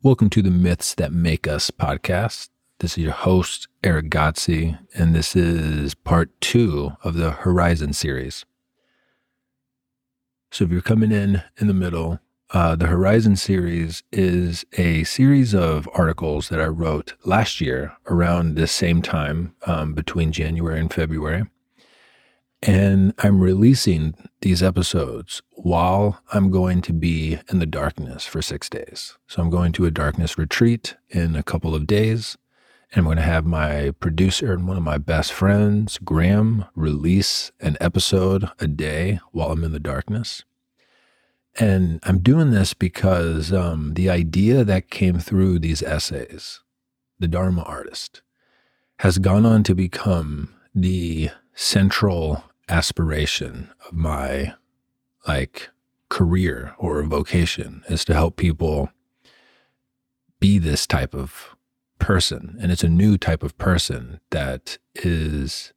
Welcome to the Myths That Make Us podcast. This is your host, Erick Godsey, and this is part two of the Horizon series. So, if you're coming in in the middle, uh, the Horizon series is a series of articles that I wrote last year around the same time um, between January and February. And I'm releasing these episodes while I'm going to be in the darkness for six days. So I'm going to a darkness retreat in a couple of days. And I'm going to have my producer and one of my best friends, Graham, release an episode a day while I'm in the darkness. And I'm doing this because um, the idea that came through these essays, the Dharma artist, has gone on to become the central aspiration of my like career or vocation is to help people be this type of person. And it's a new type of person that is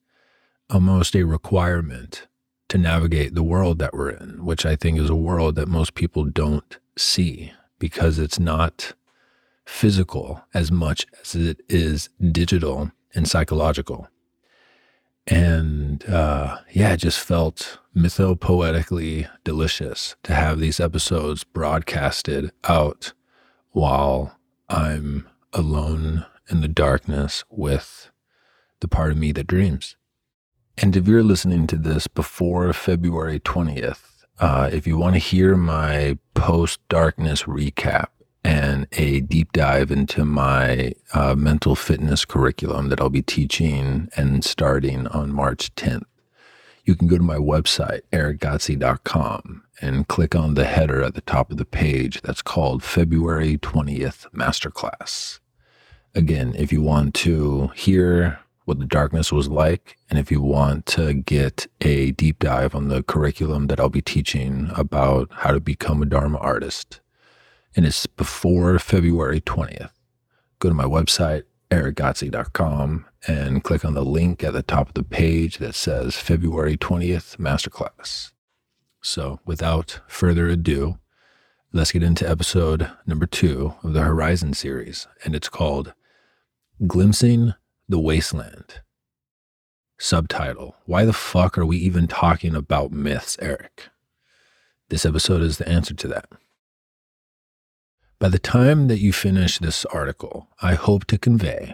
almost a requirement to navigate the world that we're in which i think is a world that most people don't see because it's not physical as much as it is digital and psychological and uh, yeah, it just felt mythopoetically delicious to have these episodes broadcasted out while I'm alone in the darkness with the part of me that dreams. And if you're listening to this before February 20th, uh, if you want to hear my post darkness recap, a deep dive into my uh, mental fitness curriculum that I'll be teaching and starting on March 10th. You can go to my website, erickgodsey.com, and click on the header at the top of the page that's called February 20th Masterclass. Again, if you want to hear what the darkness was like, and if you want to get a deep dive on the curriculum that I'll be teaching about how to become a Dharma artist, and it's before February 20th. Go to my website, erickgodsey.com, and click on the link at the top of the page that says February 20th Masterclass. So, without further ado, let's get into episode number two of the Horizon series, and it's called Glimpsing the Wasteland. Subtitle Why the fuck are we even talking about myths, Erick? This episode is the answer to that. By the time that you finish this article, I hope to convey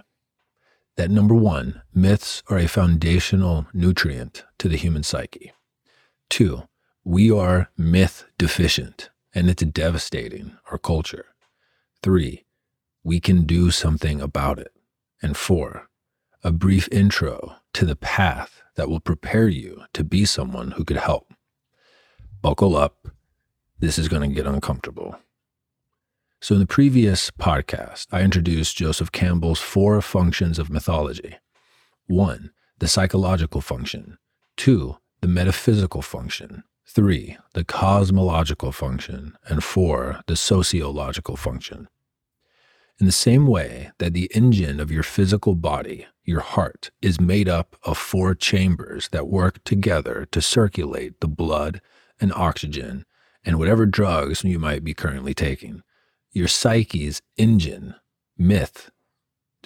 that number one, myths are a foundational nutrient to the human psyche. Two, we are myth deficient and it's devastating our culture. Three, we can do something about it. And four, a brief intro to the path that will prepare you to be someone who could help. Buckle up. This is going to get uncomfortable. So, in the previous podcast, I introduced Joseph Campbell's four functions of mythology. One, the psychological function, two, the metaphysical function, three, the cosmological function, and four, the sociological function. In the same way that the engine of your physical body, your heart, is made up of four chambers that work together to circulate the blood and oxygen and whatever drugs you might be currently taking your psyche's engine, myth,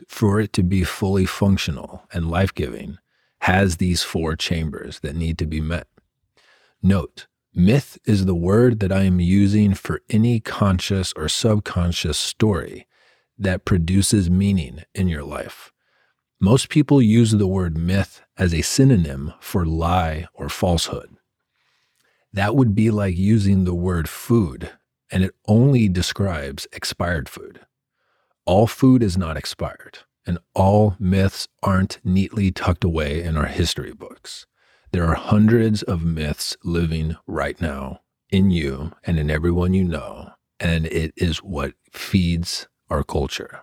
for it to be fully functional and life giving, has these four chambers that need to be met. Note, myth is the word that I am using for any conscious or subconscious story that produces meaning in your life. Most people use the word myth as a synonym for lie or falsehood. That would be like using the word food and it only describes expired food. All food is not expired, and all myths aren't neatly tucked away in our history books. There are hundreds of myths living right now in you and in everyone you know, and it is what feeds our culture.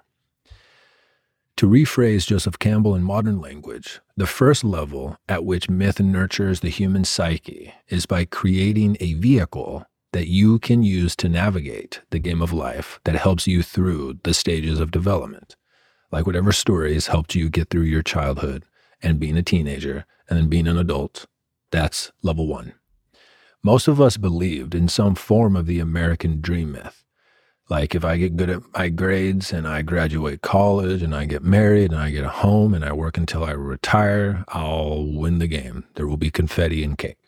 To rephrase Joseph Campbell in modern language, the first level at which myth nurtures the human psyche is by creating a vehicle that you can use to navigate the game of life that helps you through the stages of development. Like whatever stories helped you get through your childhood and being a teenager and then being an adult, that's level one. Most of us believed in some form of the American dream myth. Like if I get good at my grades and I graduate college and I get married and I get a home and I work until I retire, I'll win the game. There will be confetti and cake.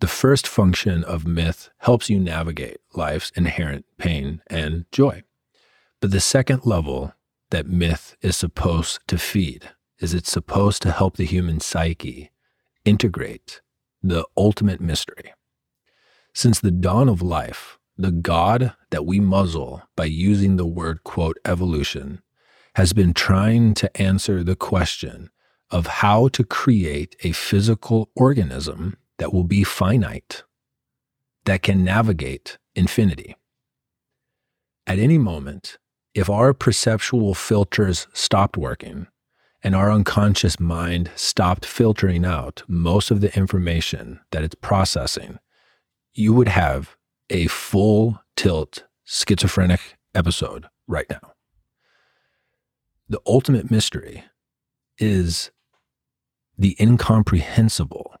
The first function of myth helps you navigate life's inherent pain and joy. But the second level that myth is supposed to feed is it's supposed to help the human psyche integrate the ultimate mystery. Since the dawn of life, the God that we muzzle by using the word, quote, evolution, has been trying to answer the question of how to create a physical organism that will be finite, that can navigate infinity. At any moment, if our perceptual filters stopped working and our unconscious mind stopped filtering out most of the information that it's processing, you would have a full tilt schizophrenic episode right now. The ultimate mystery is the incomprehensible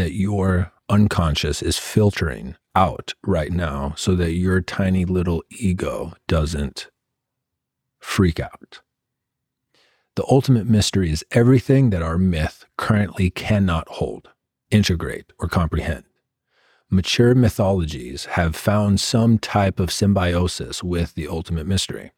that your unconscious is filtering out right now so that your tiny little ego doesn't freak out. The ultimate mystery is everything that our myth currently cannot hold, integrate, or comprehend mature mythologies have found some type of symbiosis with the ultimate mystery.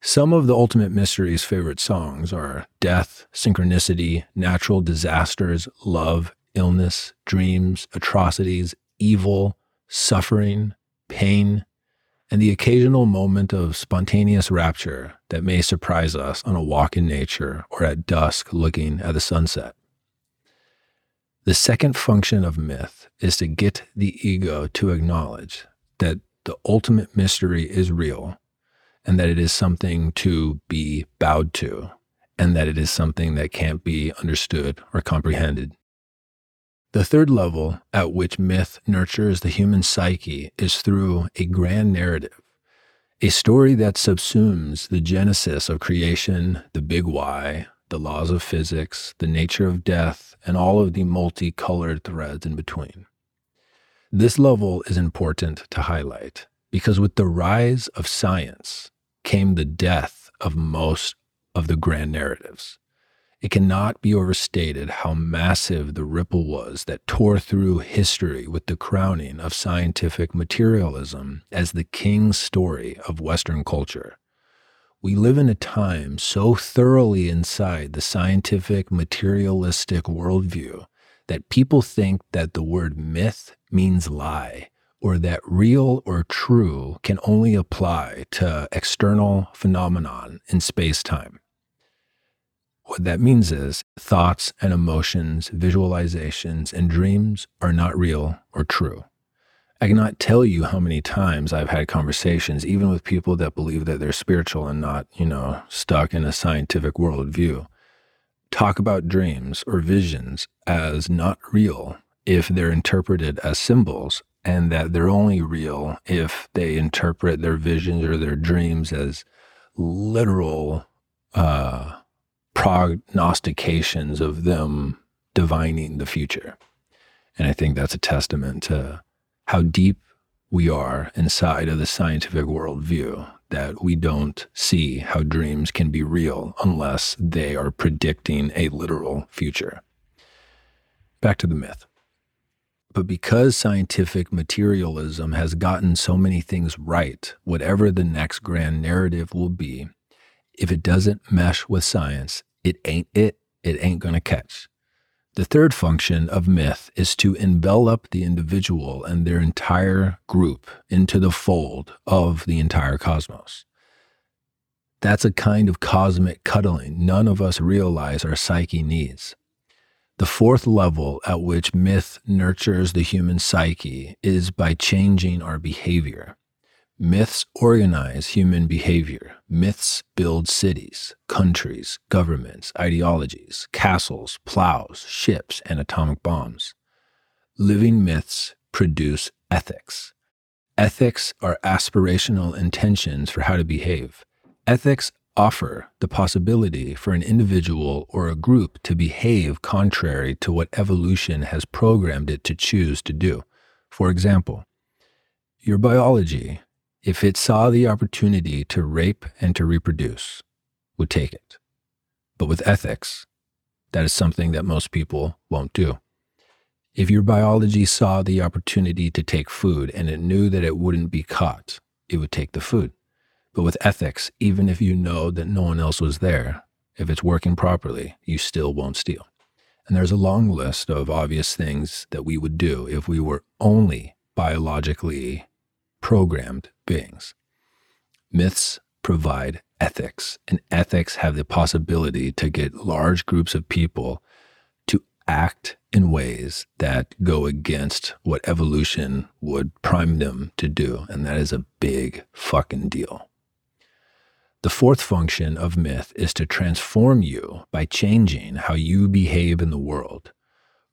Some of the ultimate mystery's favorite songs are death, synchronicity, natural disasters, love, illness, dreams, atrocities, evil, suffering, pain, and the occasional moment of spontaneous rapture that may surprise us on a walk in nature or at dusk looking at the sunset. The second function of myth is to get the ego to acknowledge that the ultimate mystery is real and that it is something to be bowed to and that it is something that can't be understood or comprehended. The third level at which myth nurtures the human psyche is through a grand narrative, a story that subsumes the genesis of creation, the big why, the laws of physics, the nature of death, and all of the multicolored threads in between. This level is important to highlight because with the rise of science came the death of most of the grand narratives. It cannot be overstated how massive the ripple was that tore through history with the crowning of scientific materialism as the king story of Western culture. We live in a time so thoroughly inside the scientific, materialistic worldview that people think that the word myth means lie, or that real or true can only apply to external phenomenon in space time. What that means is thoughts and emotions, visualizations, and dreams are not real or true. I cannot tell you how many times I've had conversations, even with people that believe that they're spiritual and not, you know, stuck in a scientific worldview, talk about dreams or visions as not real if they're interpreted as symbols, and that they're only real if they interpret their visions or their dreams as literal uh, prognostications of them divining the future. And I think that's a testament to how deep we are inside of the scientific worldview that we don't see how dreams can be real unless they are predicting a literal future. Back to the myth. But because scientific materialism has gotten so many things right, whatever the next grand narrative will be, if it doesn't mesh with science, it ain't it, it ain't gonna catch. The third function of myth is to envelop the individual and their entire group into the fold of the entire cosmos. That's a kind of cosmic cuddling none of us realize our psyche needs. The fourth level at which myth nurtures the human psyche is by changing our behavior. Myths organize human behavior. Myths build cities, countries, governments, ideologies, castles, plows, ships, and atomic bombs. Living myths produce ethics. Ethics are aspirational intentions for how to behave. Ethics offer the possibility for an individual or a group to behave contrary to what evolution has programmed it to choose to do. For example, your biology, if it saw the opportunity to rape and to reproduce, would take it. But with ethics, that is something that most people won't do. If your biology saw the opportunity to take food and it knew that it wouldn't be caught, it would take the food. But with ethics, even if you know that no one else was there, if it's working properly, you still won't steal. And there's a long list of obvious things that we would do if we were only biologically programmed beings. Myths provide ethics, and ethics have the possibility to get large groups of people to act in ways that go against what evolution would prime them to do. And that is a big fucking deal. The fourth function of myth is to transform you by changing how you behave in the world.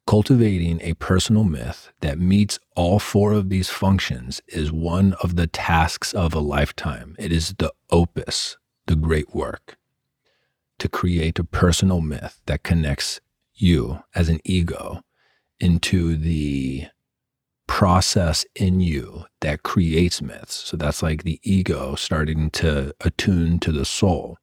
Cultivating a personal myth that meets all four of these functions is one of the tasks of a lifetime. It is the opus, the great work. To create a personal myth that connects you as an ego into the process in you that creates myths. So that's like the ego starting to attune to the soul,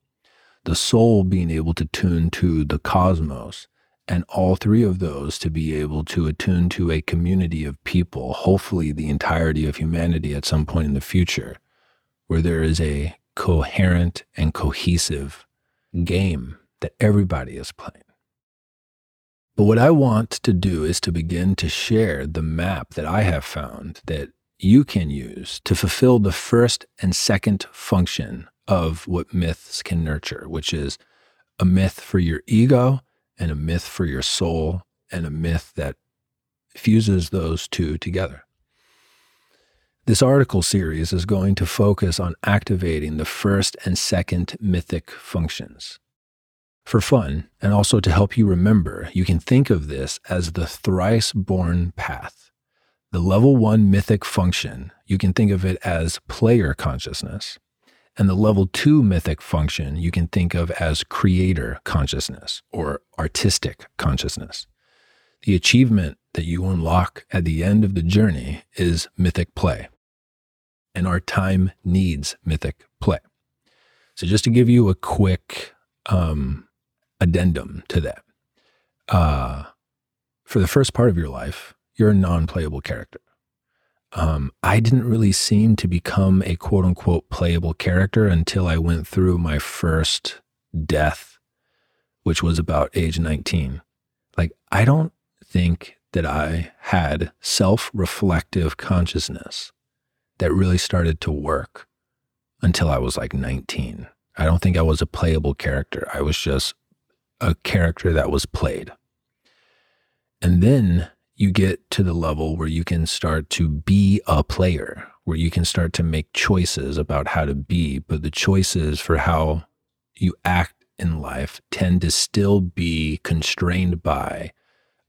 the soul being able to tune to the cosmos, and all three of those to be able to attune to a community of people, hopefully the entirety of humanity at some point in the future, where there is a coherent and cohesive game that everybody is playing. But what I want to do is to begin to share the map that I have found that you can use to fulfill the first and second function of what myths can nurture, which is a myth for your ego and a myth for your soul and a myth that fuses those two together. This article series is going to focus on activating the first and second mythic functions. For fun, and also to help you remember, you can think of this as the thrice born path. The level one mythic function, you can think of it as player consciousness. And the level two mythic function you can think of as creator consciousness or artistic consciousness. The achievement that you unlock at the end of the journey is mythic play. And our time needs mythic play. So, just to give you a quick um, addendum to that, uh, for the first part of your life, you're a non playable character um, I didn't really seem to become a quote unquote playable character until I went through my first death, which was about age 19. Like, I don't think that I had self reflective consciousness that really started to work until I was like 19. I don't think I was a playable character. I was just a character that was played. And then you get to the level where you can start to be a player, where you can start to make choices about how to be, but the choices for how you act in life tend to still be constrained by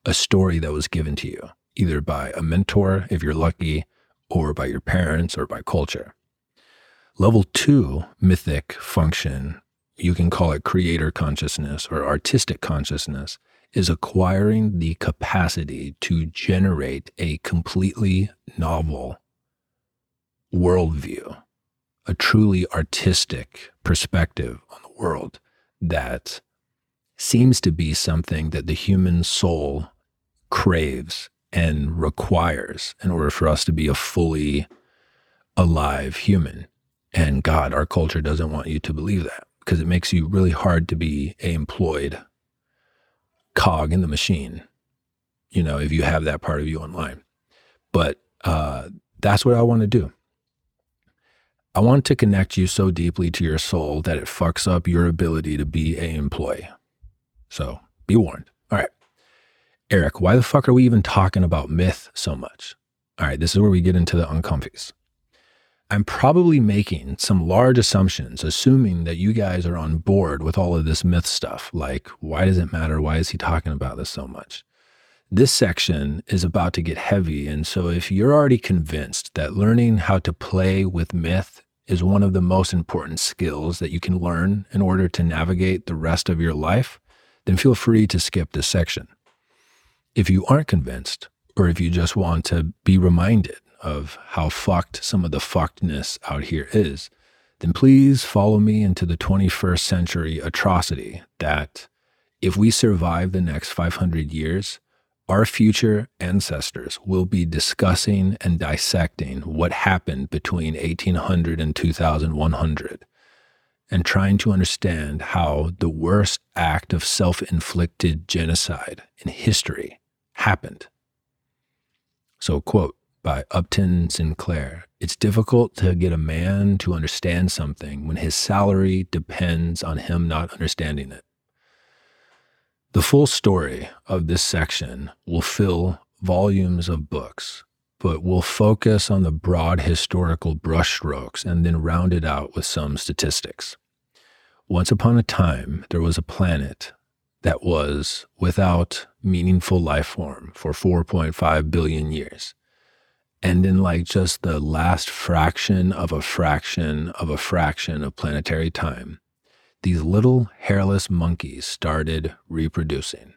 a story that was given to you, either by a mentor, if you're lucky, or by your parents or by culture. Level two mythic function, you can call it creator consciousness or artistic consciousness, is acquiring the capacity to generate a completely novel worldview, a truly artistic perspective on the world that seems to be something that the human soul craves and requires in order for us to be a fully alive human. And God, our culture doesn't want you to believe that because it makes you really hard to be employed cog in the machine, you know, if you have that part of you online. But uh, that's what I want to do. I want to connect you so deeply to your soul that it fucks up your ability to be a employee. So be warned. All right. Erick, why the fuck are we even talking about myth so much? All right, this is where we get into the uncomfies. I'm probably making some large assumptions, assuming that you guys are on board with all of this myth stuff. Like, why does it matter? Why is he talking about this so much? This section is about to get heavy. And so, if you're already convinced that learning how to play with myth is one of the most important skills that you can learn in order to navigate the rest of your life, then feel free to skip this section. If you aren't convinced, or if you just want to be reminded of how fucked some of the fuckedness out here is, then please follow me into the 21st century atrocity that if we survive the next 500 years, our future ancestors will be discussing and dissecting what happened between 1800 and 2100 and trying to understand how the worst act of self inflicted genocide in history happened. So, quote by Upton Sinclair It's difficult to get a man to understand something when his salary depends on him not understanding it. The full story of this section will fill volumes of books, but we'll focus on the broad historical brushstrokes and then round it out with some statistics. Once upon a time, there was a planet that was without meaningful life form for 4.5 billion years. And in like just the last fraction of a fraction of a fraction of planetary time, these little hairless monkeys started reproducing.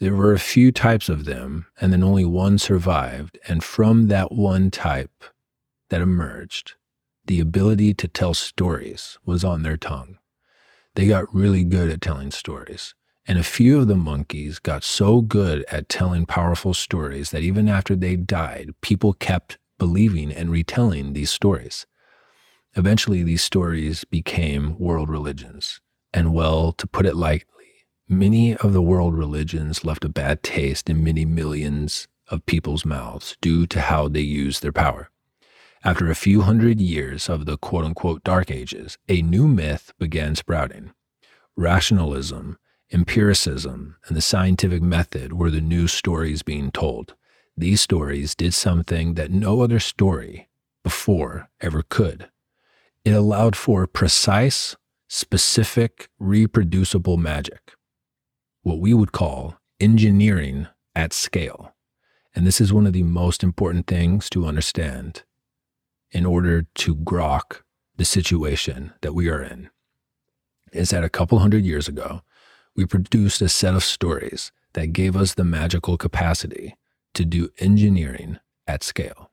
There were a few types of them, and then only one survived. And from that one type that emerged, the ability to tell stories was on their tongue. They got really good at telling stories. And a few of the monkeys got so good at telling powerful stories that even after they died, people kept believing and retelling these stories. Eventually, these stories became world religions. And well, to put it lightly, many of the world religions left a bad taste in many millions of people's mouths due to how they used their power. After a few hundred years of the quote unquote dark ages, a new myth began sprouting. Rationalism, empiricism, and the scientific method were the new stories being told. These stories did something that no other story before ever could. It allowed for precise, specific, reproducible magic, what we would call engineering at scale. And this is one of the most important things to understand in order to grok the situation that we are in. Is that a couple hundred years ago, we produced a set of stories that gave us the magical capacity to do engineering at scale.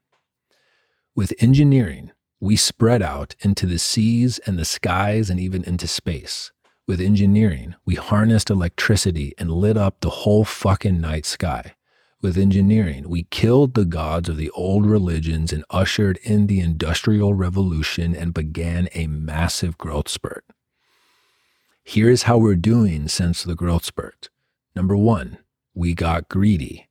With engineering, we spread out into the seas and the skies and even into space. With engineering, we harnessed electricity and lit up the whole fucking night sky. With engineering, we killed the gods of the old religions and ushered in the Industrial Revolution and began a massive growth spurt. Here's how we're doing since the growth spurt. Number one, we got greedy.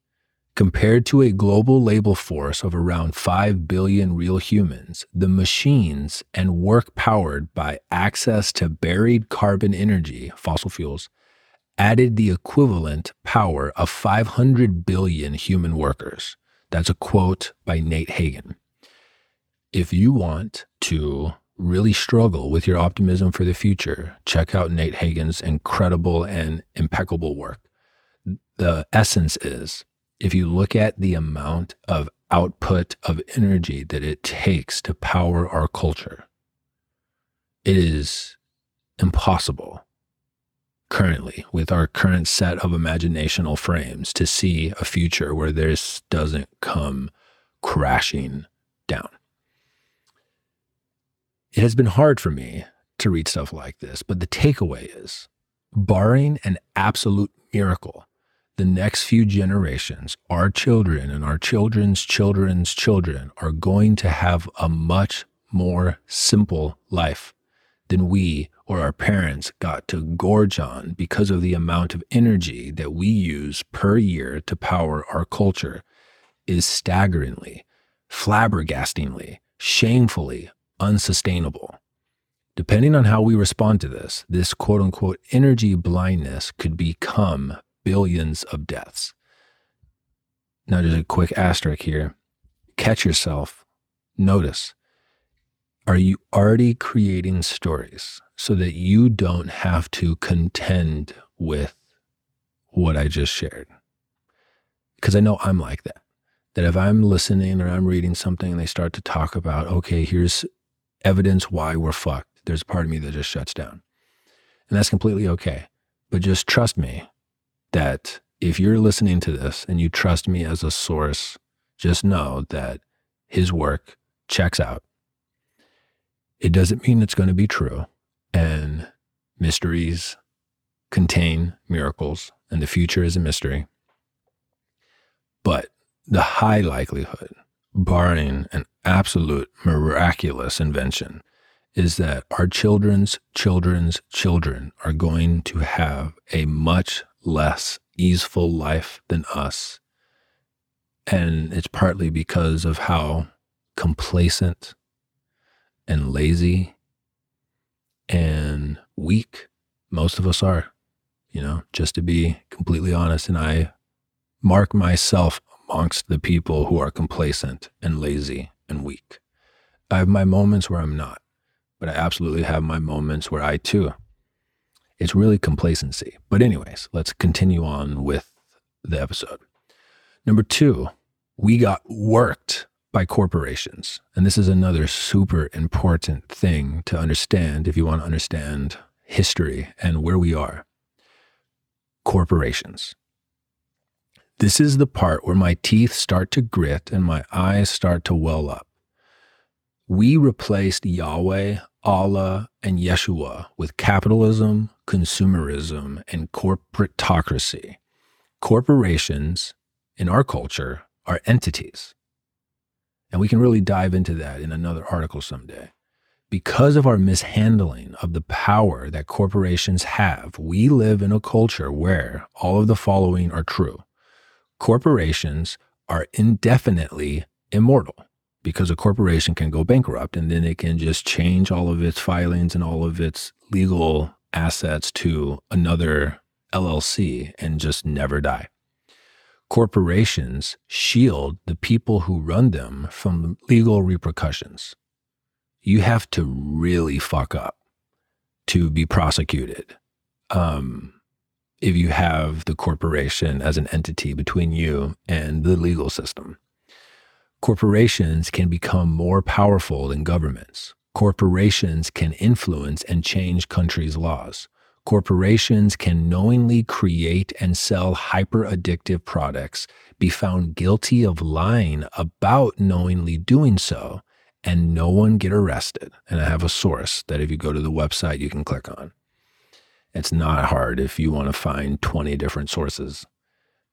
Compared to a global labor force of around 5 billion real humans, the machines and work powered by access to buried carbon energy, fossil fuels, added the equivalent power of 500 billion human workers. That's a quote by Nate Hagen. If you want to really struggle with your optimism for the future, check out Nate Hagen's incredible and impeccable work. The essence is if you look at the amount of output of energy that it takes to power our culture, it is impossible currently with our current set of imaginational frames to see a future where this doesn't come crashing down. It has been hard for me to read stuff like this, but the takeaway is barring an absolute miracle, the next few generations, our children and our children's children's children, are going to have a much more simple life than we or our parents got to gorge on because of the amount of energy that we use per year to power our culture is staggeringly, flabbergastingly, shamefully unsustainable. Depending on how we respond to this, this quote unquote energy blindness could become billions of deaths. Now, just a quick asterisk here. Catch yourself. Notice are you already creating stories so that you don't have to contend with what I just shared? Because I know I'm like that. That if I'm listening or I'm reading something and they start to talk about, okay, here's evidence why we're fucked, there's a part of me that just shuts down. And that's completely okay. But just trust me that if you're listening to this and you trust me as a source, just know that his work checks out. It doesn't mean it's going to be true. And mysteries contain miracles, and the future is a mystery. But the high likelihood, barring an absolute miraculous invention, is that our children's children's children are going to have a much less easeful life than us. And it's partly because of how complacent and lazy and weak most of us are, you know, just to be completely honest. And I mark myself amongst the people who are complacent and lazy and weak. I have my moments where I'm not, but I absolutely have my moments where I too. It's really complacency. But, anyways, let's continue on with the episode. Number two, we got worked by corporations. And this is another super important thing to understand if you want to understand history and where we are. Corporations. This is the part where my teeth start to grit and my eyes start to well up. We replaced Yahweh, Allah, and Yeshua with capitalism, consumerism, and corporatocracy. Corporations in our culture are entities. And we can really dive into that in another article someday. Because of our mishandling of the power that corporations have, we live in a culture where all of the following are true. Corporations are indefinitely immortal because a corporation can go bankrupt and then it can just change all of its filings and all of its legal assets to another LLC and just never die corporations shield the people who run them from legal repercussions. You have to really fuck up to be prosecuted um, if you have the corporation as an entity between you and the legal system. Corporations can become more powerful than governments. Corporations can influence and change countries' laws corporations can knowingly create and sell hyper addictive products, be found guilty of lying about knowingly doing so, and no one get arrested. And I have a source that if you go to the website, you can click on. It's not hard if you want to find 20 different sources.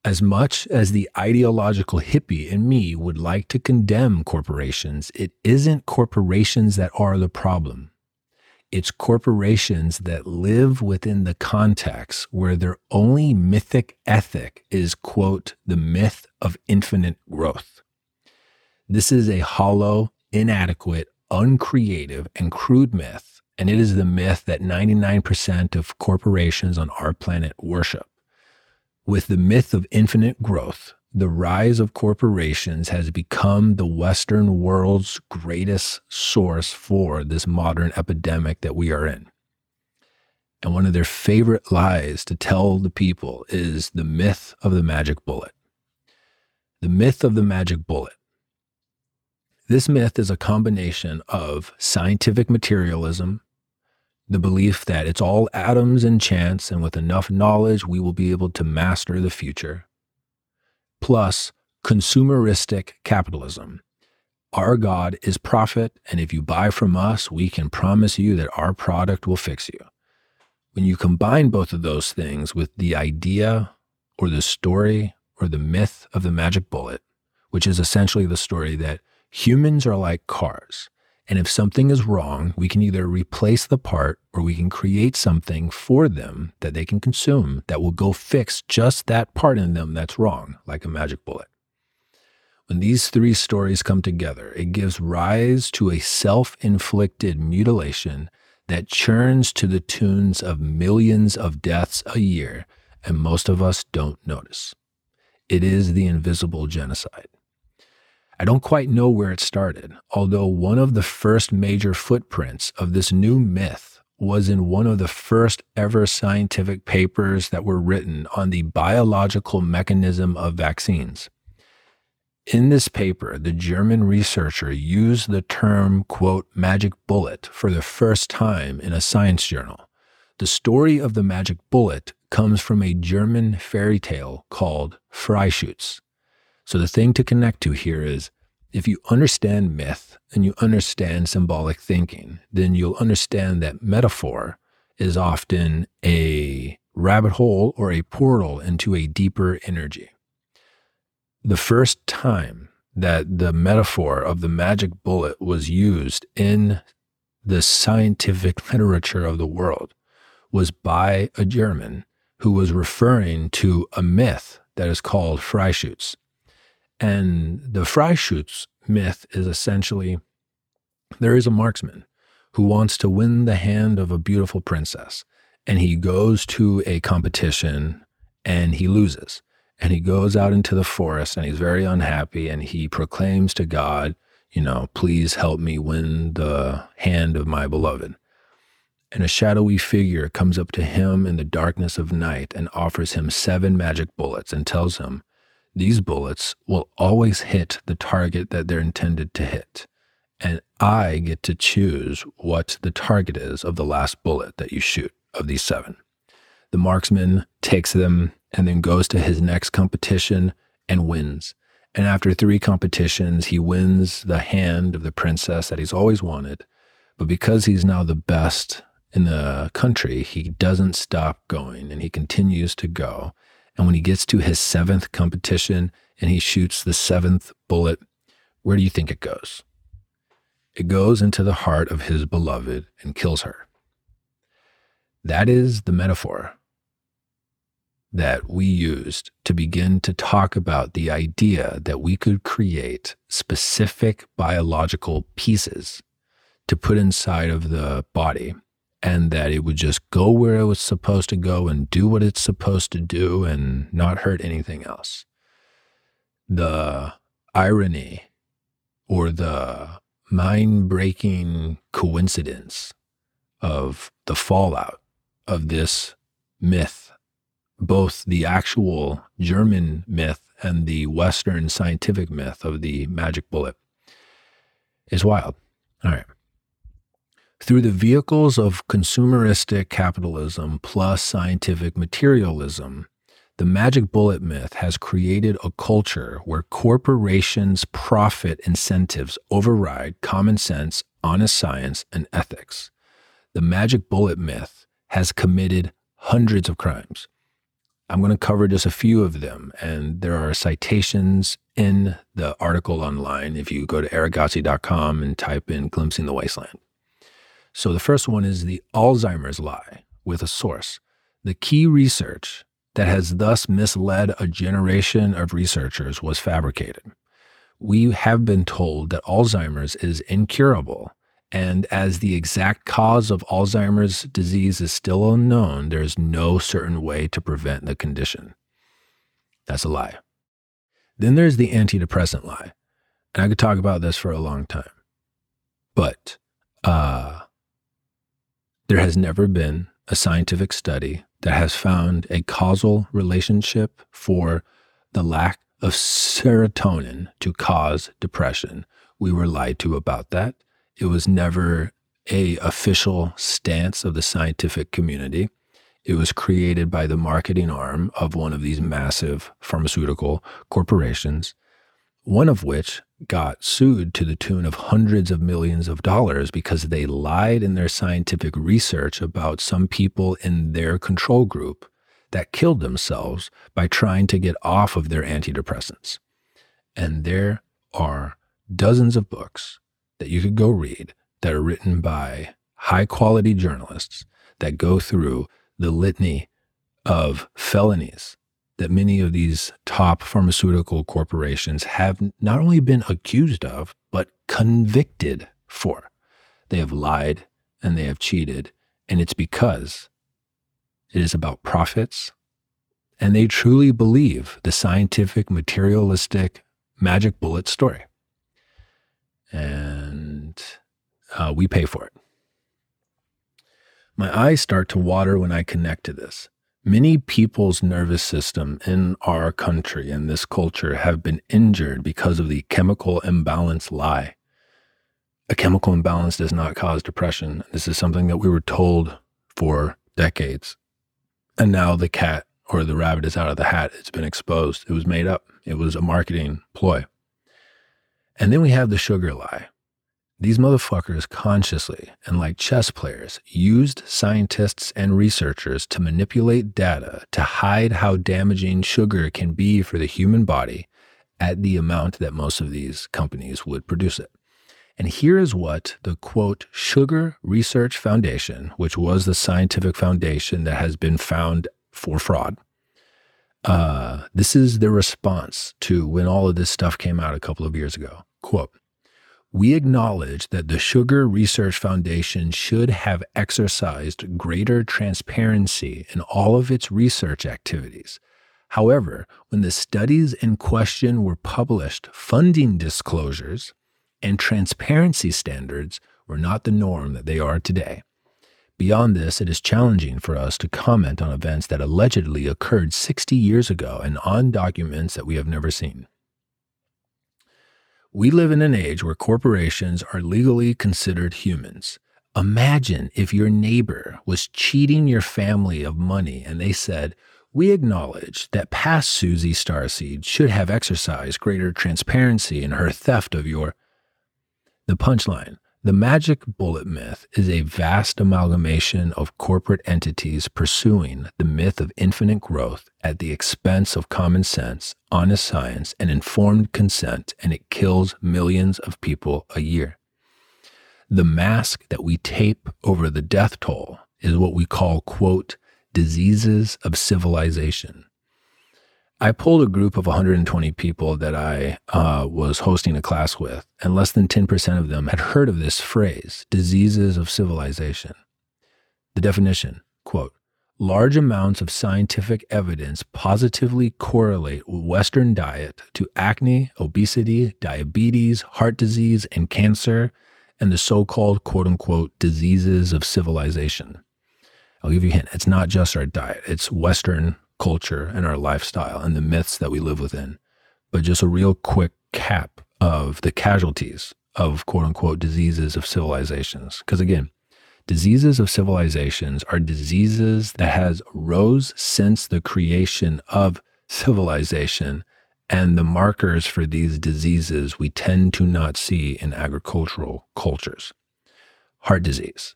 As much as the ideological hippie in me would like to condemn corporations, it isn't corporations that are the problem. It's corporations that live within the context where their only mythic ethic is, quote, the myth of infinite growth. This is a hollow, inadequate, uncreative, and crude myth, and it is the myth that 99% of corporations on our planet worship. With the myth of infinite growth, the rise of corporations has become the Western world's greatest source for this modern epidemic that we are in. And one of their favorite lies to tell the people is the myth of the magic bullet. The myth of the magic bullet. This myth is a combination of scientific materialism, the belief that it's all atoms and chance, and with enough knowledge, we will be able to master the future plus consumeristic capitalism. Our God is profit, and if you buy from us, we can promise you that our product will fix you. When you combine both of those things with the idea or the story or the myth of the magic bullet, which is essentially the story that humans are like cars, and if something is wrong, we can either replace the part or we can create something for them that they can consume that will go fix just that part in them that's wrong, like a magic bullet. When these three stories come together, it gives rise to a self inflicted mutilation that churns to the tunes of millions of deaths a year, and most of us don't notice. It is the invisible genocide. I don't quite know where it started, although one of the first major footprints of this new myth was in one of the first ever scientific papers that were written on the biological mechanism of vaccines. In this paper, the German researcher used the term, quote, magic bullet for the first time in a science journal. The story of the magic bullet comes from a German fairy tale called Freischütz. So the thing to connect to here is if you understand myth and you understand symbolic thinking, then you'll understand that metaphor is often a rabbit hole or a portal into a deeper energy. The first time that the metaphor of the magic bullet was used in the scientific literature of the world was by a German who was referring to a myth that is called Freischütz. And the Freischütz myth is essentially there is a marksman who wants to win the hand of a beautiful princess, and he goes to a competition and he loses. And he goes out into the forest and he's very unhappy and he proclaims to God, you know, please help me win the hand of my beloved. And a shadowy figure comes up to him in the darkness of night and offers him seven magic bullets and tells him, these bullets will always hit the target that they're intended to hit. And I get to choose what the target is of the last bullet that you shoot of these seven. The marksman takes them and then goes to his next competition and wins. And after three competitions, he wins the hand of the princess that he's always wanted. But because he's now the best in the country, he doesn't stop going and he continues to go. And when he gets to his seventh competition and he shoots the seventh bullet, where do you think it goes? It goes into the heart of his beloved and kills her. That is the metaphor that we used to begin to talk about the idea that we could create specific biological pieces to put inside of the body and that it would just go where it was supposed to go and do what it's supposed to do and not hurt anything else. The irony or the mind breaking coincidence of the fallout of this myth, both the actual German myth and the Western scientific myth of the magic bullet, is wild. All right. Through the vehicles of consumeristic capitalism plus scientific materialism, the magic bullet myth has created a culture where corporations' profit incentives override common sense, honest science, and ethics. The magic bullet myth has committed hundreds of crimes. I'm going to cover just a few of them, and there are citations in the article online if you go to erickgodsey.com and type in Glimpsing the Wasteland. So the first one is the Alzheimer's lie with a source. The key research that has thus misled a generation of researchers was fabricated. We have been told that Alzheimer's is incurable, and as the exact cause of Alzheimer's disease is still unknown, there is no certain way to prevent the condition. That's a lie. Then there's the antidepressant lie. And I could talk about this for a long time. But uh, there has never been a scientific study that has found a causal relationship for the lack of serotonin to cause depression. We were lied to about that. It was never a official stance of the scientific community. It was created by the marketing arm of one of these massive pharmaceutical corporations, one of which got sued to the tune of hundreds of millions of dollars because they lied in their scientific research about some people in their control group that killed themselves by trying to get off of their antidepressants. And there are dozens of books that you could go read that are written by high quality journalists that go through the litany of felonies that many of these top pharmaceutical corporations have not only been accused of, but convicted for. They have lied and they have cheated, and it's because it is about profits. And they truly believe the scientific, materialistic, magic bullet story. And uh, we pay for it. My eyes start to water when I connect to this. Many people's nervous system in our country and this culture have been injured because of the chemical imbalance lie. A chemical imbalance does not cause depression. This is something that we were told for decades. And now the cat or the rabbit is out of the hat. It's been exposed. It was made up. It was a marketing ploy. And then we have the sugar lie. These motherfuckers consciously and like chess players used scientists and researchers to manipulate data to hide how damaging sugar can be for the human body at the amount that most of these companies would produce it. And here is what the quote Sugar Research Foundation, which was the scientific foundation that has been found for fraud, uh, this is the response to when all of this stuff came out a couple of years ago. Quote, we acknowledge that the Sugar Research Foundation should have exercised greater transparency in all of its research activities. However, when the studies in question were published, funding disclosures and transparency standards were not the norm that they are today. Beyond this, it is challenging for us to comment on events that allegedly occurred 60 years ago and on documents that we have never seen. We live in an age where corporations are legally considered humans. Imagine if your neighbor was cheating your family of money and they said, We acknowledge that past Susie Starseed should have exercised greater transparency in her theft of your. The punchline the magic bullet myth is a vast amalgamation of corporate entities pursuing the myth of infinite growth at the expense of common sense, honest science, and informed consent, and it kills millions of people a year. The mask that we tape over the death toll is what we call, quote, diseases of civilization. I pulled a group of 120 people that I uh, was hosting a class with, and less than 10% of them had heard of this phrase, diseases of civilization. The definition, quote, large amounts of scientific evidence positively correlate Western diet to acne, obesity, diabetes, heart disease, and cancer, and the so called quote unquote diseases of civilization. I'll give you a hint. It's not just our diet, it's Western culture and our lifestyle and the myths that we live within, but just a real quick cap of the casualties of quote unquote diseases of civilizations. Because again, diseases of civilizations are diseases that has rose since the creation of civilization and the markers for these diseases we tend to not see in agricultural cultures. Heart disease,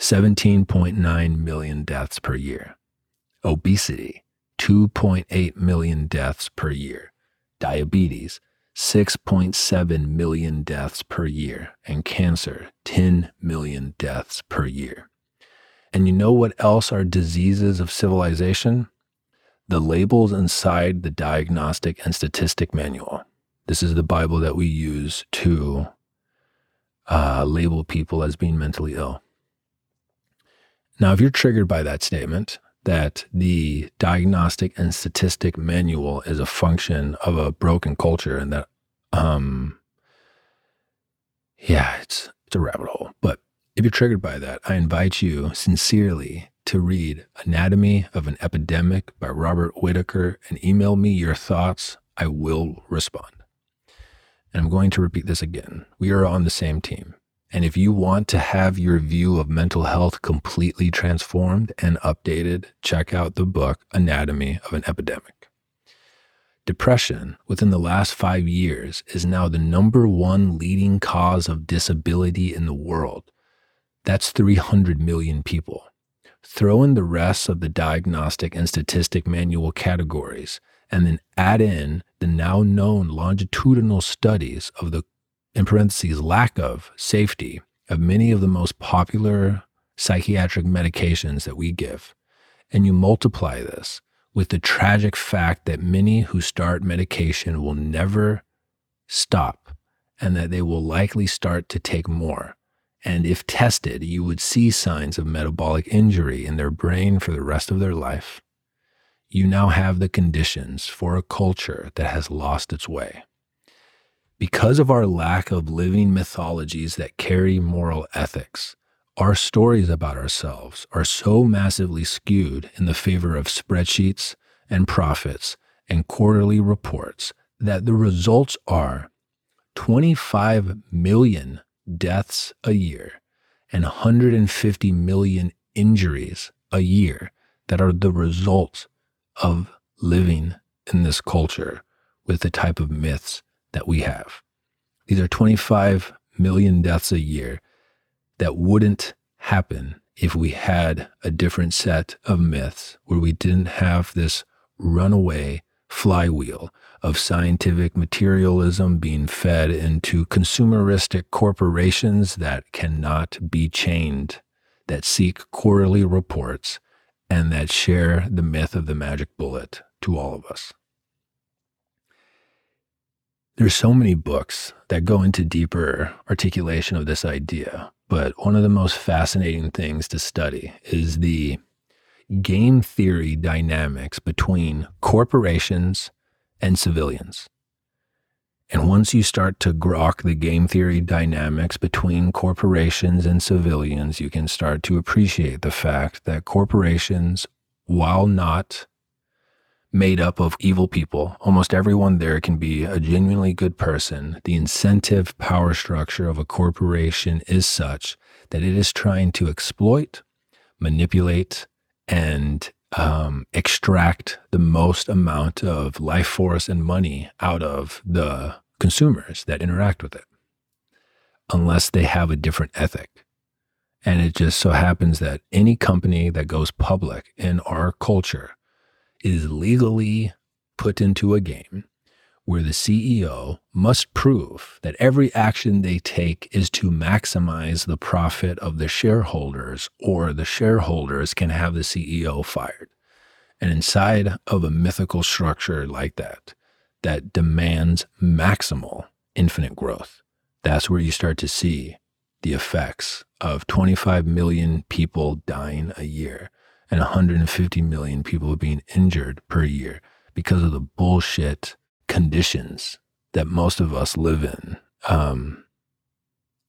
17.9 million deaths per year. Obesity, 2.8 million deaths per year. Diabetes, 6.7 million deaths per year. And cancer, 10 million deaths per year. And you know what else are diseases of civilization? The labels inside the Diagnostic and Statistic Manual. This is the Bible that we use to uh, label people as being mentally ill. Now, if you're triggered by that statement, that the diagnostic and statistic manual is a function of a broken culture and that um yeah it's it's a rabbit hole. But if you're triggered by that i invite you sincerely to read anatomy of an epidemic by robert whitaker and email me your thoughts. I will respond. And i'm going to repeat this again. We are on the same team and if you want to have your view of mental health completely transformed and updated, check out the book Anatomy of an Epidemic. Depression within the last five years is now the number one leading cause of disability in the world. That's 300 million people. Throw in the rest of the diagnostic and statistic manual categories, and then add in the now known longitudinal studies of the in parentheses, lack of safety of many of the most popular psychiatric medications that we give. And you multiply this with the tragic fact that many who start medication will never stop and that they will likely start to take more. And if tested, you would see signs of metabolic injury in their brain for the rest of their life. You now have the conditions for a culture that has lost its way. Because of our lack of living mythologies that carry moral ethics, our stories about ourselves are so massively skewed in the favor of spreadsheets and profits and quarterly reports that the results are 25 million deaths a year and 150 million injuries a year that are the results of living in this culture with the type of myths that we have. These are 25 million deaths a year that wouldn't happen if we had a different set of myths where we didn't have this runaway flywheel of scientific materialism being fed into consumeristic corporations that cannot be chained, that seek quarterly reports, and that share the myth of the magic bullet to all of us. There's so many books that go into deeper articulation of this idea, but one of the most fascinating things to study is the game theory dynamics between corporations and civilians. And once you start to grok the game theory dynamics between corporations and civilians, you can start to appreciate the fact that corporations, while not made up of evil people, almost everyone there can be a genuinely good person. The incentive power structure of a corporation is such that it is trying to exploit, manipulate, and um, extract the most amount of life force and money out of the consumers that interact with it, unless they have a different ethic. And it just so happens that any company that goes public in our culture is legally put into a game where the CEO must prove that every action they take is to maximize the profit of the shareholders, or the shareholders can have the CEO fired. And inside of a mythical structure like that, that demands maximal infinite growth, that's where you start to see the effects of 25 million people dying a year and 150 million people are being injured per year because of the bullshit conditions that most of us live in, um,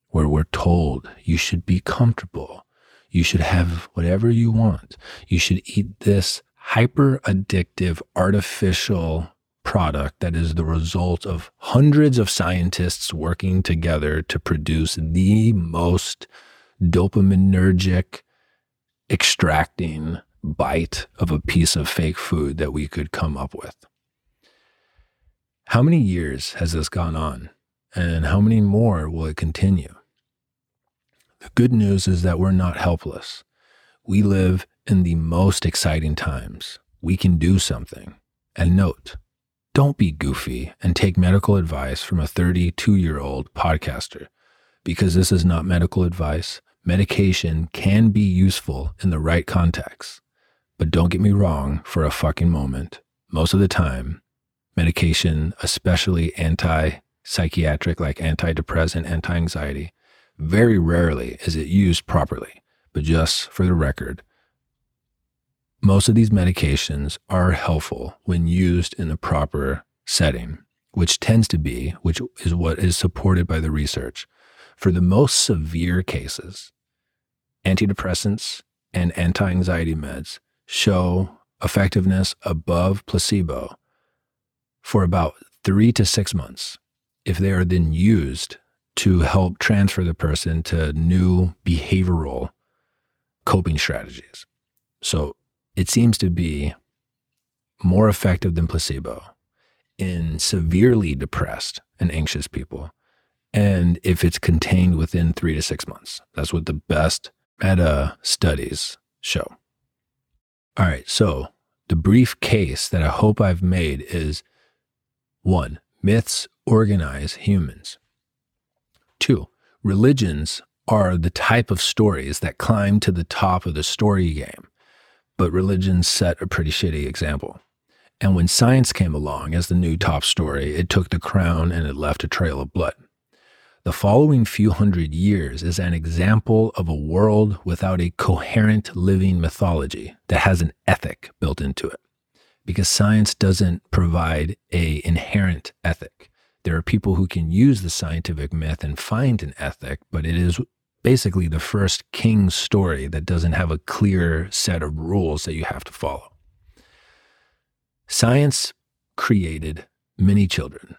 where we're told you should be comfortable, you should have whatever you want, you should eat this hyper addictive artificial product that is the result of hundreds of scientists working together to produce the most dopaminergic extracting bite of a piece of fake food that we could come up with. How many years has this gone on? And how many more will it continue? The good news is that we're not helpless. We live in the most exciting times. We can do something. And note, don't be goofy and take medical advice from a 32 year old podcaster because this is not medical advice. Medication can be useful in the right context. But don't get me wrong for a fucking moment. Most of the time, medication, especially anti psychiatric, like antidepressant, anti anxiety, very rarely is it used properly. But just for the record, most of these medications are helpful when used in the proper setting, which tends to be, which is what is supported by the research. For the most severe cases, antidepressants and anti anxiety meds show effectiveness above placebo for about three to six months if they are then used to help transfer the person to new behavioral coping strategies. So it seems to be more effective than placebo in severely depressed and anxious people. And if it's contained within three to six months, that's what the best meta studies show. All right. So the brief case that I hope I've made is one, myths organize humans. Two, religions are the type of stories that climb to the top of the story game, but religions set a pretty shitty example. And when science came along as the new top story, it took the crown and it left a trail of blood. The following few hundred years is an example of a world without a coherent living mythology that has an ethic built into it because science doesn't provide a inherent ethic. There are people who can use the scientific myth and find an ethic, but it is basically the first king story that doesn't have a clear set of rules that you have to follow. Science created many children,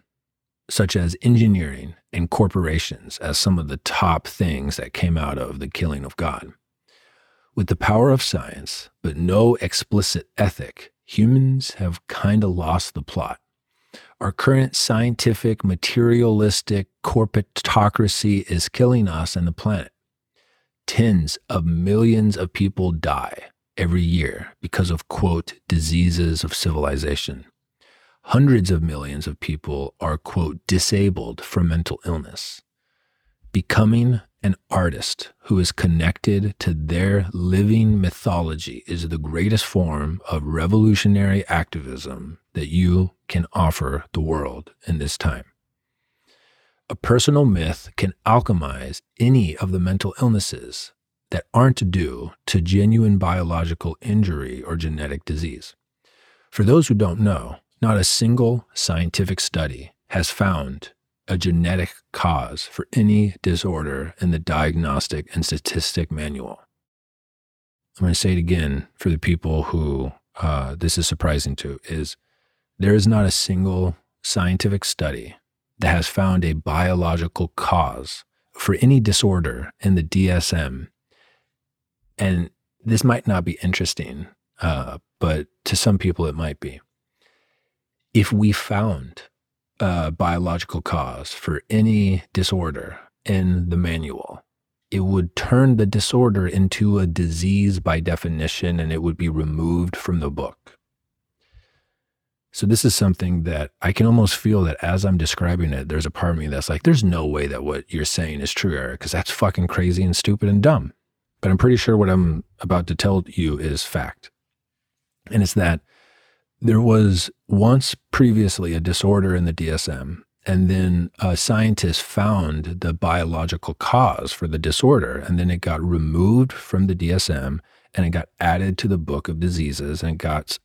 such as engineering and corporations, as some of the top things that came out of the killing of God. With the power of science, but no explicit ethic, humans have kind of lost the plot. Our current scientific, materialistic corporatocracy is killing us and the planet. Tens of millions of people die every year because of, quote, diseases of civilization. Hundreds of millions of people are, quote, disabled from mental illness. Becoming an artist who is connected to their living mythology is the greatest form of revolutionary activism that you can offer the world in this time. A personal myth can alchemize any of the mental illnesses that aren't due to genuine biological injury or genetic disease. For those who don't know, not a single scientific study has found a genetic cause for any disorder in the Diagnostic and Statistic Manual. I'm going to say it again for the people who uh, this is surprising to is there is not a single scientific study that has found a biological cause for any disorder in the DSM. And this might not be interesting, uh, but to some people it might be. If we found a biological cause for any disorder in the manual, it would turn the disorder into a disease by definition and it would be removed from the book. So this is something that I can almost feel that as I'm describing it, there's a part of me that's like, there's no way that what you're saying is true, Erick, because that's fucking crazy and stupid and dumb. But I'm pretty sure what I'm about to tell you is fact. And it's that there was once previously a disorder in the DSM, and then a scientist found the biological cause for the disorder, and then it got removed from the DSM and it got added to the book of diseases and got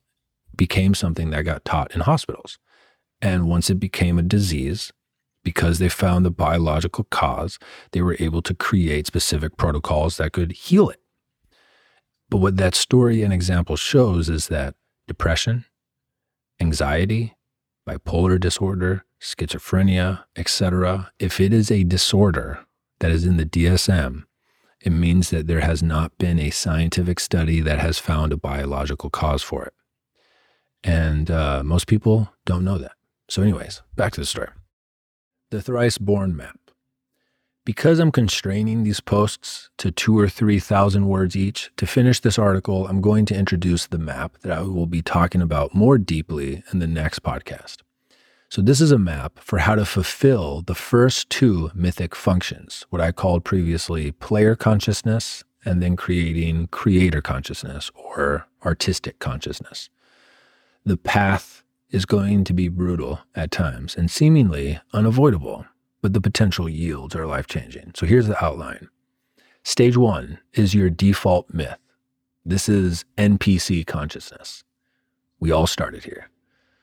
became something that got taught in hospitals. And once it became a disease, because they found the biological cause, they were able to create specific protocols that could heal it. But what that story and example shows is that depression, anxiety, bipolar disorder, schizophrenia, etc., if it is a disorder that is in the DSM, it means that there has not been a scientific study that has found a biological cause for it. And uh, most people don't know that. So, anyways, back to the story. The thrice born map. Because I'm constraining these posts to two or 3,000 words each, to finish this article, I'm going to introduce the map that I will be talking about more deeply in the next podcast. So, this is a map for how to fulfill the first two mythic functions, what I called previously player consciousness and then creating creator consciousness or artistic consciousness the path is going to be brutal at times and seemingly unavoidable, but the potential yields are life changing. So here's the outline. Stage one is your default myth. This is NPC consciousness. We all started here.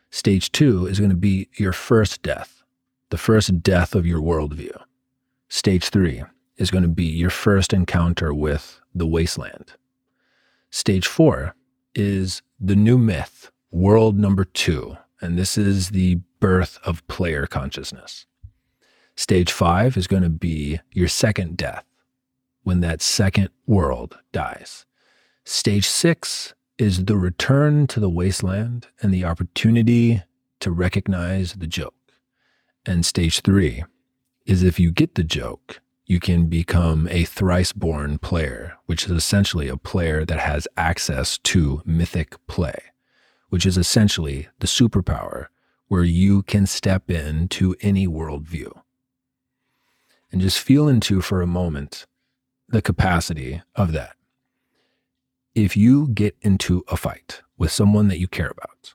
Stage two is going to be your first death, the first death of your worldview. Stage three is going to be your first encounter with the wasteland. Stage four is the new myth world number two, and this is the birth of player consciousness. Stage five is going to be your second death when that second world dies. Stage six is the return to the wasteland and the opportunity to recognize the joke. And stage three is if you get the joke, you can become a thrice born player, which is essentially a player that has access to mythic play which is essentially the superpower where you can step into any worldview. And just feel into for a moment the capacity of that. If you get into a fight with someone that you care about,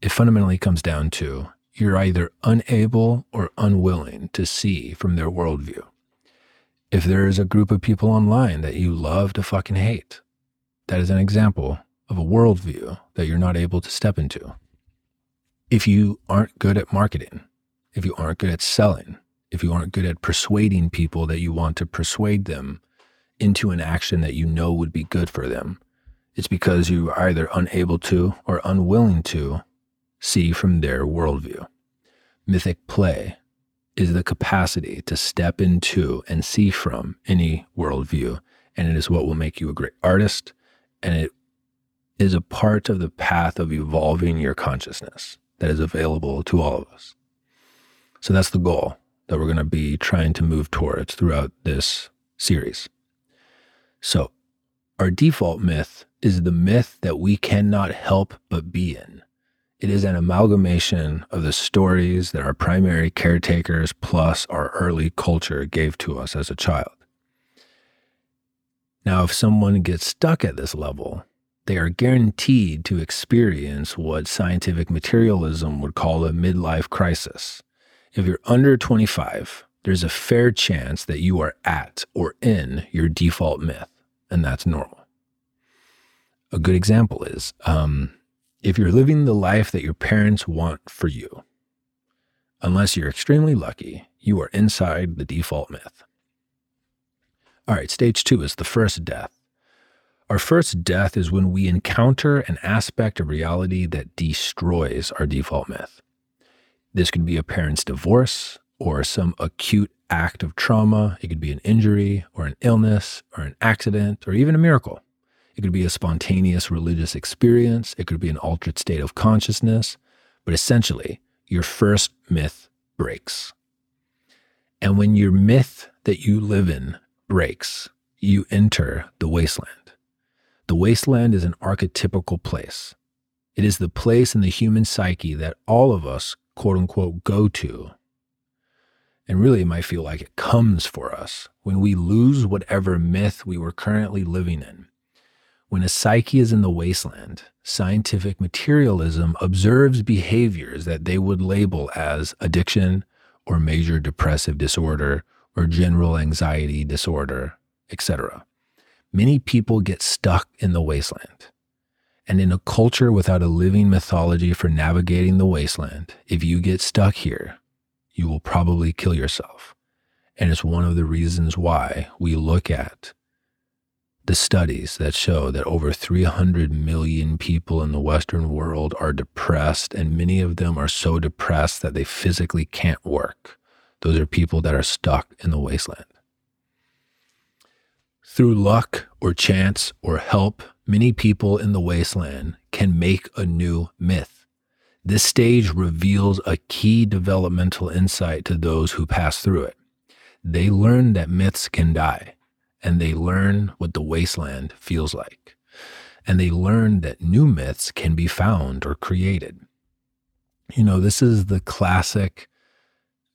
it fundamentally comes down to you're either unable or unwilling to see from their worldview. If there is a group of people online that you love to fucking hate, that is an example of a worldview that you're not able to step into. If you aren't good at marketing, if you aren't good at selling, if you aren't good at persuading people that you want to persuade them into an action that you know would be good for them, it's because you are either unable to or unwilling to see from their worldview. Mythic play is the capacity to step into and see from any worldview, and it is what will make you a great artist, and it is a part of the path of evolving your consciousness. that is available to all of us. So that's the goal that we're going to be trying to move towards throughout this series. So, our default myth is the myth that we cannot help but be in. It is an amalgamation of the stories that our primary caretakers plus our early culture gave to us as a child. Now, if someone gets stuck at this level, they are guaranteed to experience what scientific materialism would call a midlife crisis. If you're under 25, there's a fair chance that you are at or in your default myth, and that's normal. A good example is um, if you're living the life that your parents want for you, unless you're extremely lucky, you are inside the default myth. All right, stage two is the first death. Our first death is when we encounter an aspect of reality that destroys our default myth. This could be a parent's divorce or some acute act of trauma. It could be an injury or an illness or an accident or even a miracle. It could be a spontaneous religious experience. It could be an altered state of consciousness. But essentially, your first myth breaks. And when your myth that you live in breaks, you enter the wasteland. The wasteland is an archetypical place. It is the place in the human psyche that all of us, quote unquote, go to. And really, it might feel like it comes for us when we lose whatever myth we were currently living in when a psyche is in the wasteland, scientific materialism observes behaviors that they would label as addiction or major depressive disorder or general anxiety disorder, etc. Many people get stuck in the wasteland. And in a culture without a living mythology for navigating the wasteland, if you get stuck here, you will probably kill yourself. And it's one of the reasons why we look at the studies that show that over 300 million people in the Western world are depressed, and many of them are so depressed that they physically can't work. Those are people that are stuck in the wasteland. Through luck or chance or help, many people in the wasteland can make a new myth. This stage reveals a key developmental insight to those who pass through it. They learn that myths can die and they learn what the wasteland feels like. And they learn that new myths can be found or created. You know, this is the classic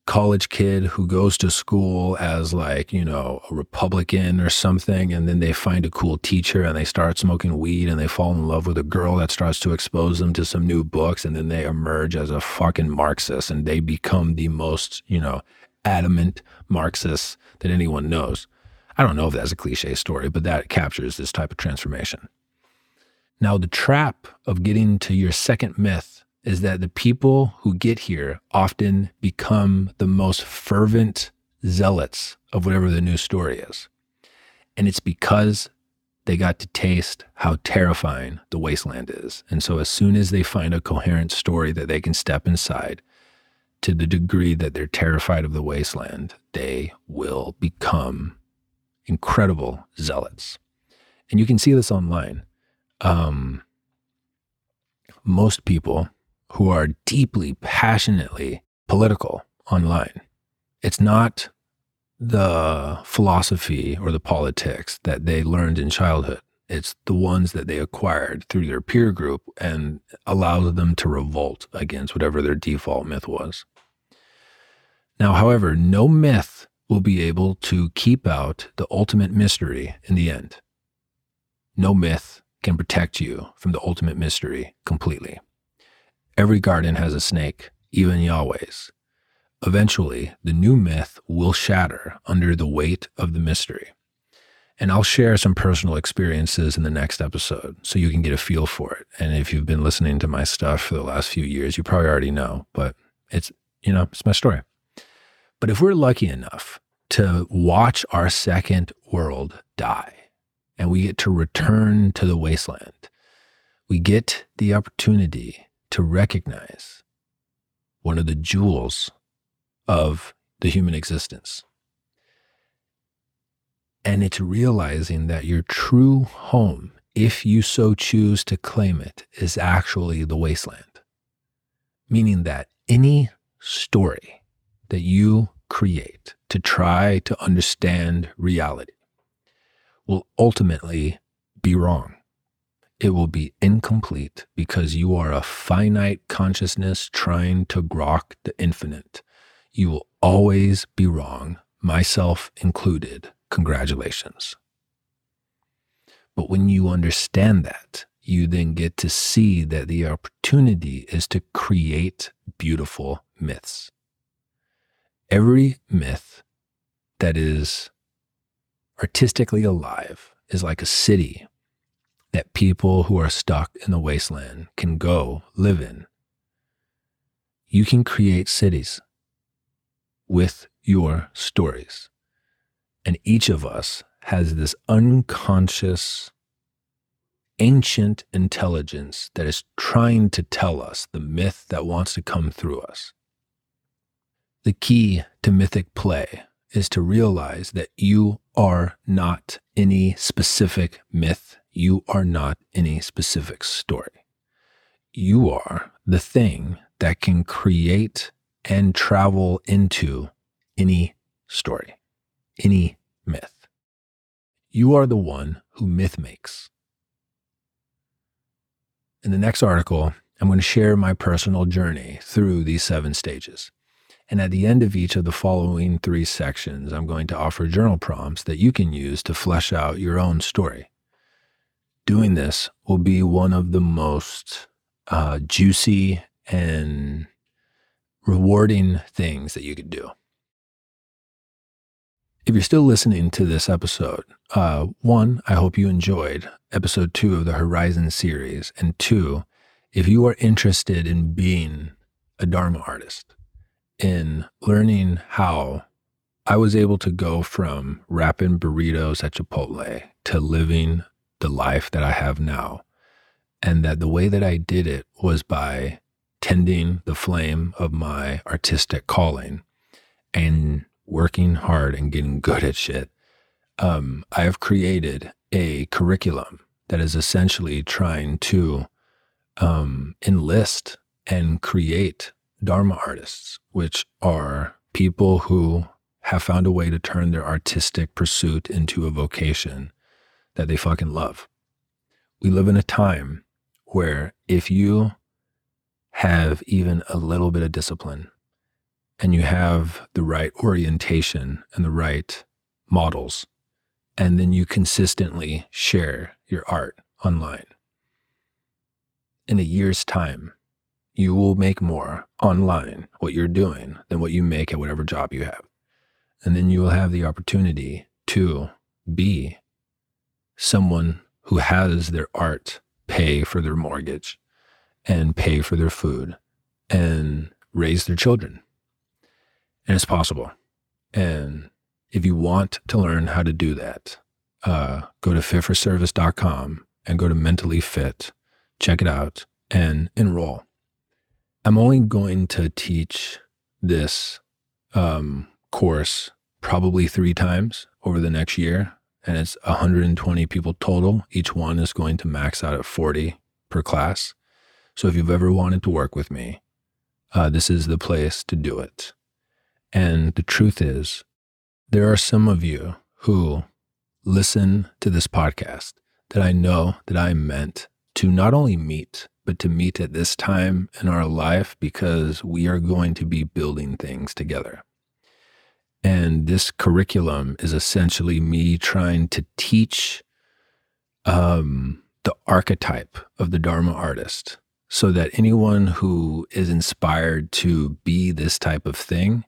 college kid who goes to school as like, you know, a Republican or something, and then they find a cool teacher and they start smoking weed and they fall in love with a girl that starts to expose them to some new books, and then they emerge as a fucking Marxist and they become the most, you know, adamant marxist that anyone knows. I don't know if that's a cliche story, but that captures this type of transformation. Now, the trap of getting to your second myth is that the people who get here often become the most fervent zealots of whatever the new story is. And it's because they got to taste how terrifying the wasteland is. And so, as soon as they find a coherent story that they can step inside, to the degree that they're terrified of the wasteland, they will become incredible zealots. And you can see this online. Um, most people who are deeply, passionately political online, it's not the philosophy or the politics that they learned in childhood. It's the ones that they acquired through their peer group and allows them to revolt against whatever their default myth was. Now, however, no myth will be able to keep out the ultimate mystery in the end. No myth can protect you from the ultimate mystery completely. Every garden has a snake, even Yahweh's. Eventually, the new myth will shatter under the weight of the mystery. And I'll share some personal experiences in the next episode so you can get a feel for it. And if you've been listening to my stuff for the last few years, you probably already know, but it's, you know, it's my story. But if we're lucky enough to watch our second world die and we get to return to the wasteland, we get the opportunity to recognize one of the jewels of the human existence. And it's realizing that your true home, if you so choose to claim it, is actually the wasteland. meaning that any story that you create to try to understand reality will ultimately be wrong. It will be incomplete because you are a finite consciousness trying to grok the infinite. You will always be wrong, myself included. Congratulations. But when you understand that, you then get to see that the opportunity is to create beautiful myths. Every myth that is artistically alive is like a city that people who are stuck in the wasteland can go live in. You can create cities with your stories. And each of us has this unconscious ancient intelligence that is trying to tell us the myth that wants to come through us. The key to mythic play is to realize that you are not any specific myth. You are not any specific story. You are the thing that can create and travel into any story, any myth. You are the one who myth makes. In the next article, I'm going to share my personal journey through these seven stages. And at the end of each of the following three sections, I'm going to offer journal prompts that you can use to flesh out your own story. Doing this will be one of the most uh, juicy and rewarding things that you could do. If you're still listening to this episode, uh, one, I hope you enjoyed episode two of the Horizon series. And two, if you are interested in being a Dharma artist, in learning how I was able to go from wrapping burritos at Chipotle to living the life that I have now. And that the way that I did it was by tending the flame of my artistic calling and working hard and getting good at shit, um, I have created a curriculum that is essentially trying to um, enlist and create Dharma artists, which are people who have found a way to turn their artistic pursuit into a vocation that they fucking love. We live in a time where if you have even a little bit of discipline and you have the right orientation and the right models, and then you consistently share your art online. In a year's time, you will make more online what you're doing than what you make at whatever job you have. And then you will have the opportunity to be someone who has their art pay for their mortgage and pay for their food and raise their children and it's possible. And if you want to learn how to do that, uh, go to fitforservice.com and go to mentally fit, check it out, and enroll. I'm only going to teach this um, course probably three times over the next year. And it's 120 people total. Each one is going to max out at 40 per class. So if you've ever wanted to work with me, uh, this is the place to do it. And the truth is, there are some of you who listen to this podcast that I know that I meant to not only meet, but to meet at this time in our life because we are going to be building things together. And this curriculum is essentially me trying to teach um, the archetype of the Dharma artist so that anyone who is inspired to be this type of thing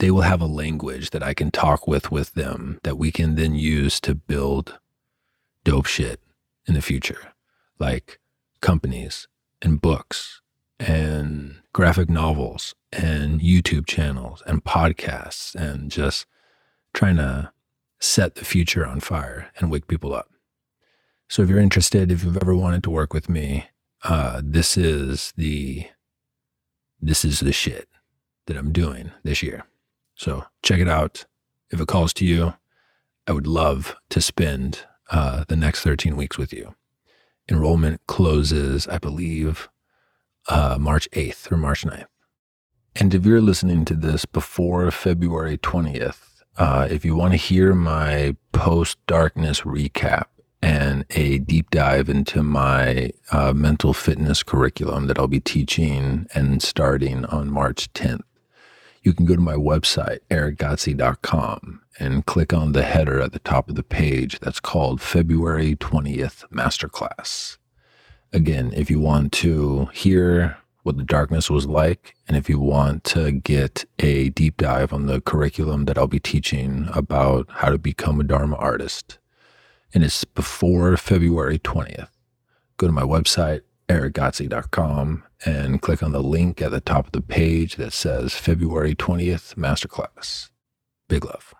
they will have a language that I can talk with with them that we can then use to build dope shit in the future, like companies and books and graphic novels and YouTube channels and podcasts and just trying to set the future on fire and wake people up. So if you're interested, if you've ever wanted to work with me, uh, this is the this is the shit that I'm doing this year. So check it out. If it calls to you, I would love to spend uh, the next 13 weeks with you. Enrollment closes, I believe, uh, March 8th or March 9th. And if you're listening to this before February 20th, uh, if you want to hear my post darkness recap and a deep dive into my uh, mental fitness curriculum that I'll be teaching and starting on March 10th, you can go to my website, erickgodsey.com, and click on the header at the top of the page that's called February 20th Masterclass. Again, if you want to hear what the darkness was like, and if you want to get a deep dive on the curriculum that I'll be teaching about how to become a Dharma artist, and it's before February 20th, go to my website, erickgodsey.com, and click on the link at the top of the page that says February 20th Masterclass. Big love.